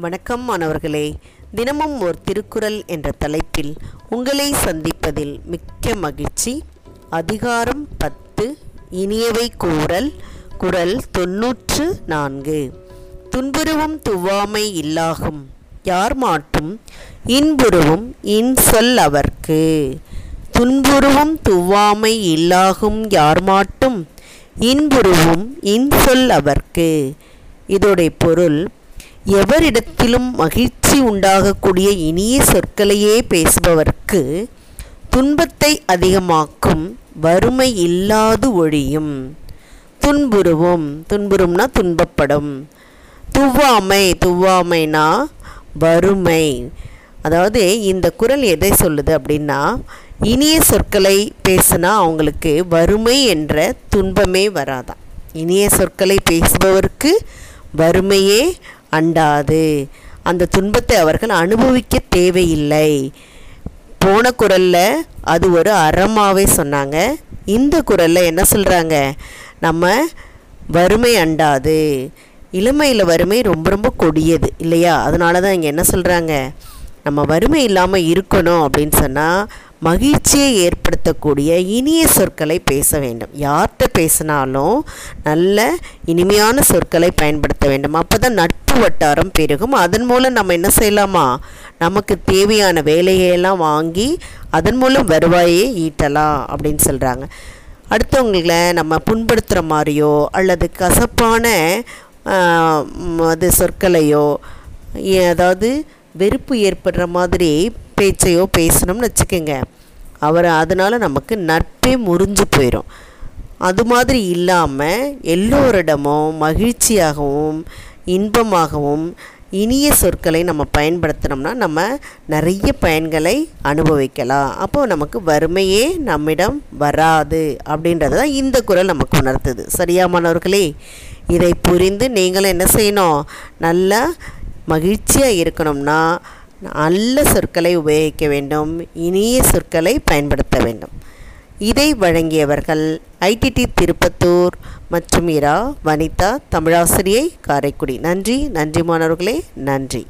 வணக்கம் மாணவர்களே. தினமும் ஒரு திருக்குறள் என்ற தலைப்பில் உங்களை சந்திப்பதில் மிக்க மகிழ்ச்சி. அதிகாரம் பத்து இனியவை கூறல் குரல் தொன்னூற்று நான்கு. துன்புருவும் துவாமை இல்லாகும். யார் மாட்டும் இன்புருவும் இன்சொல் அவர்க்கு. துன்புருவும் துவாமை இல்லாகும் யார் மாட்டும் இன்புருவும் இன்சொல் அவர்க்கு. இதோடைய பொருள் எவரிடத்திலும் மகிழ்ச்சி உண்டாகக்கூடிய இனிய சொற்களையே பேசுபவர்க்கு துன்பத்தை அதிகமாக்கும் வறுமை இல்லாது ஒழியும். துன்புருவும் துன்புறும்னா துன்பப்படும். துவாமை துவாமைனா வறுமை. அதாவது இந்த குறள் எதை சொல்லுது அப்படின்னா இனிய சொற்களை பேசுனா அவங்களுக்கு வறுமை என்ற துன்பமே வராதான் இனிய சொற்களை பேசுபவருக்கு வறுமையே அண்டாது. அந்த துன்பத்தை அவர்கள் அனுபவிக்க தேவையில்லை. போன குரலில் அது ஒரு அறமாகவே சொன்னாங்க. இந்த குரலில் என்ன சொல்கிறாங்க நம்ம வறுமை அண்டாது. இளமையில் வறுமை ரொம்ப ரொம்ப கொடியது இல்லையா? அதனால தான் இங்கே என்ன சொல்கிறாங்க நம்ம வறுமை இல்லாமல் இருக்கணும் அப்படின்னு சொன்னால் மகிழ்ச்சியை ஏற்படுத்தக்கூடிய இனிய சொற்களை பேச வேண்டும். யார்கிட்ட பேசினாலும் நல்ல இனிமையான சொற்களை பயன்படுத்த வேண்டும். அப்போ தான் நட்பு வட்டாரம் பெருகும். அதன் மூலம் நம்ம என்ன செய்யலாமா? நமக்கு தேவையான வேலையெல்லாம் வாங்கி அதன் மூலம் வருவாயை ஈட்டலாம் அப்படின்னு சொல்கிறாங்க அடுத்தவங்களை நம்ம புண்படுத்துகிற மாதிரியோ அல்லது கசப்பான அது சொற்களையோ அதாவது வெறுப்பு ஏற்படுற மாதிரி பேச்சையோ பேசணும்னு வச்சுக்கோங்க. அவர் அதனால் நமக்கு நட்பே முறிஞ்சு போயிடும் அது மாதிரி இல்லாமல் எல்லோரிடமும் மகிழ்ச்சியாகவும் இன்பமாகவும் இனிய சொற்களை நம்ம பயன்படுத்தினோம்னா நம்ம நிறைய பயன்களை அனுபவிக்கலாம். அப்போது நமக்கு வறுமையே நம்மிடம் வராது அப்படின்றது தான் இந்த குரல் நமக்கு உணர்த்துது. சரியா மாணவர்களே? இதை புரிந்து நீங்களும் என்ன செய்யணும்? நல்லா மகிழ்ச்சியாக இருக்கணும்னா நல்ல சொற்களை உபயோகிக்க வேண்டும் இனிய சொற்களை பயன்படுத்த வேண்டும். இதை வழங்கியவர்கள் ஐடிடி திருப்பத்தூர் மற்றும் இரா வனிதா தமிழாசிரியை காரைக்குடி. நன்றி நன்றி மாணவர்களே நன்றி.